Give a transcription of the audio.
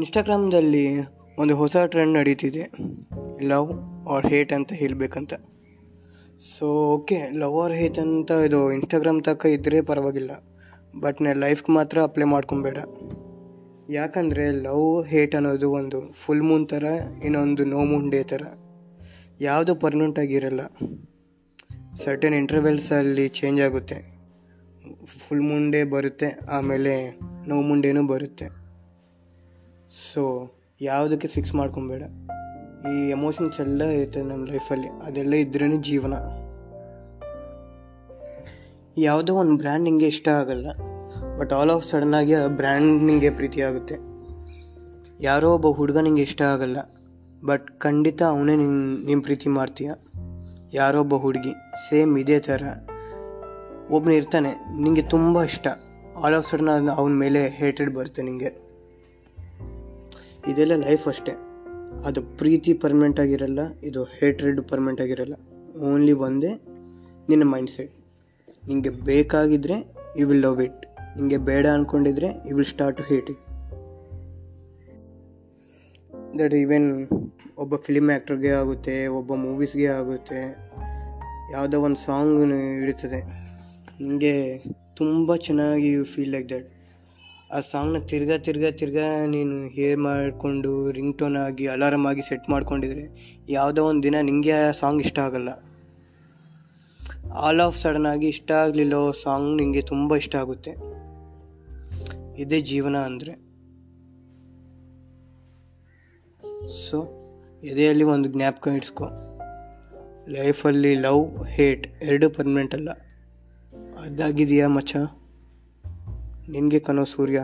ಇನ್ಸ್ಟಾಗ್ರಾಮ್ದಲ್ಲಿ ಒಂದು ಹೊಸ ಟ್ರೆಂಡ್ ನಡೀತಿದೆ. ಲವ್ ಆರ್ ಹೇಟ್ ಅಂತ ಹೇಳಬೇಕಂತ. So okay love or hate ಅಂತ ಇದು ಇನ್ಸ್ಟಾಗ್ರಾಮ್ ತಕ್ಕ ಇದ್ದರೆ ಪರವಾಗಿಲ್ಲ. ಬಟ್ ನಾನು ಲೈಫ್ಗೆ ಮಾತ್ರ ಅಪ್ಲೈ ಮಾಡ್ಕೊಬೇಡ. ಯಾಕಂದರೆ ಲವ್ ಹೇಟ್ ಅನ್ನೋದು ಒಂದು ಫುಲ್ ಮೂನ್ ಥರ ಇನ್ನೊಂದು ನೋ ಮೂನ್ ಡೇ ಥರ ಯಾವುದು ಪರ್ಮನೆಂಟ್ ಆಗಿರಲ್ಲ. ಸರ್ಟನ್ ಇಂಟರ್ವೆಲ್ಸಲ್ಲಿ ಚೇಂಜ್ ಆಗುತ್ತೆ. ಫುಲ್ ಮೂನ್ ಡೇ ಬರುತ್ತೆ, ಆಮೇಲೆ ನೋ ಮೂನ್ ಡೇನೂ ಬರುತ್ತೆ. ಸೊ ಯಾವುದಕ್ಕೆ ಫಿಕ್ಸ್ ಮಾಡ್ಕೊಬೇಡ. ಈ ಎಮೋಷನ್ಸ್ ಎಲ್ಲ ಇರ್ತದೆ ನಮ್ಮ ಲೈಫಲ್ಲಿ ಅದೆಲ್ಲ ಇದ್ರೇ ಜೀವನ. ಯಾವುದೋ ಒಂದು ಬ್ರ್ಯಾಂಡ್ ನಿಮಗೆ ಇಷ್ಟ ಆಗಲ್ಲ. ಬಟ್ ಆಲ್ ಆಫ್ ಸಡನ್ನಾಗಿ ಆ ಬ್ರ್ಯಾಂಡ್ ನಿಮಗೆ ಪ್ರೀತಿ ಆಗುತ್ತೆ. ಯಾರೋ ಒಬ್ಬ ಹುಡುಗ ನಿಂಗೆ ಇಷ್ಟ ಆಗಲ್ಲ. ಬಟ್ ಖಂಡಿತ ಅವನೇ ನಿನ್ನ ನಿಮ್ಮ ಪ್ರೀತಿ ಮಾಡ್ತೀಯ. ಯಾರೋ ಒಬ್ಬ ಹುಡುಗಿ ಸೇಮ್ ಇದೇ ಥರ. ಒಬ್ಬನು ಇರ್ತಾನೆ, ನಿಂಗೆ ತುಂಬ ಇಷ್ಟ. ಆಲ್ ಆಫ್ ಸಡನ್ ಅವನ ಮೇಲೆ ಹೇಟೆಡ್ ಬರುತ್ತೆ ನಿಂಗೆ. ಇದೆಲ್ಲ ಲೈಫ್ ಅಷ್ಟೇ. ಅದು ಪ್ರೀತಿ ಪರ್ಮನೆಂಟ್ ಆಗಿರಲ್ಲ, ಇದು ಹೇಟ್ರೆಡ್ ಪರ್ಮನೆಂಟ್ ಆಗಿರಲ್ಲ. ಓನ್ಲಿ ಒಂದೇ ನಿನ್ನ ಮೈಂಡ್ ಸೆಟ್ ನಿಮಗೆ ಬೇಕಾಗಿದ್ದರೆ ಯು ವಿಲ್ ಲವ್ ಇಟ್ ನಿಮಗೆ ಬೇಡ ಅಂದ್ಕೊಂಡಿದ್ರೆ you will start to hate it that even ಒಬ್ಬ ಫಿಲಿಮ್ ಆ್ಯಕ್ಟರ್ಗೆ ಆಗುತ್ತೆ, ಒಬ್ಬ ಮೂವೀಸ್ಗೆ ಆಗುತ್ತೆ, ಯಾವುದೋ ಒಂದು ಸಾಂಗ್ ಇಡುತ್ತದೆ ನಿಮಗೆ ತುಂಬ ಚೆನ್ನಾಗಿ ಫೀಲ್ ಲೈಕ್ ದಟ್ ಆ ಸಾಂಗ್ನ ತಿರ್ಗಾ ತಿರ್ಗಾ ತಿರ್ಗಾ ನೀನು ಹೇರ್ ಮಾಡಿಕೊಂಡು ರಿಂಗ್ ಟೋನ್ ಆಗಿ ಅಲಾರಮ್ ಆಗಿ ಸೆಟ್ ಮಾಡ್ಕೊಂಡಿದ್ರೆ ಯಾವುದೋ ಒಂದು ದಿನ ನಿಮಗೆ ಆ ಸಾಂಗ್ ಇಷ್ಟ ಆಗಲ್ಲ. ಆಲ್ ಆಫ್ ಸಡನ್ ಆಗಿ ಇಷ್ಟ ಆಗಲಿಲ್ಲೋ ಸಾಂಗ್ ನಿಮಗೆ ತುಂಬ ಇಷ್ಟ ಆಗುತ್ತೆ. ಇದೇ ಜೀವನ ಅಂದರೆ. ಸೊ ಎದೆಯಲ್ಲಿ ಒಂದು ಜ್ಞಾಪಕ ಇಟ್ಸ್ಕೊ ಲೈಫಲ್ಲಿ ಲವ್ ಹೇಟ್ ಎರಡೂ ಪರ್ಮನೆಂಟ್ ಅಲ್ಲ. ಅದಾಗಿದೆಯಾ ಮಚ್ಚ? ನಿನಗೆ ಕನೋ ಸೂರ್ಯ.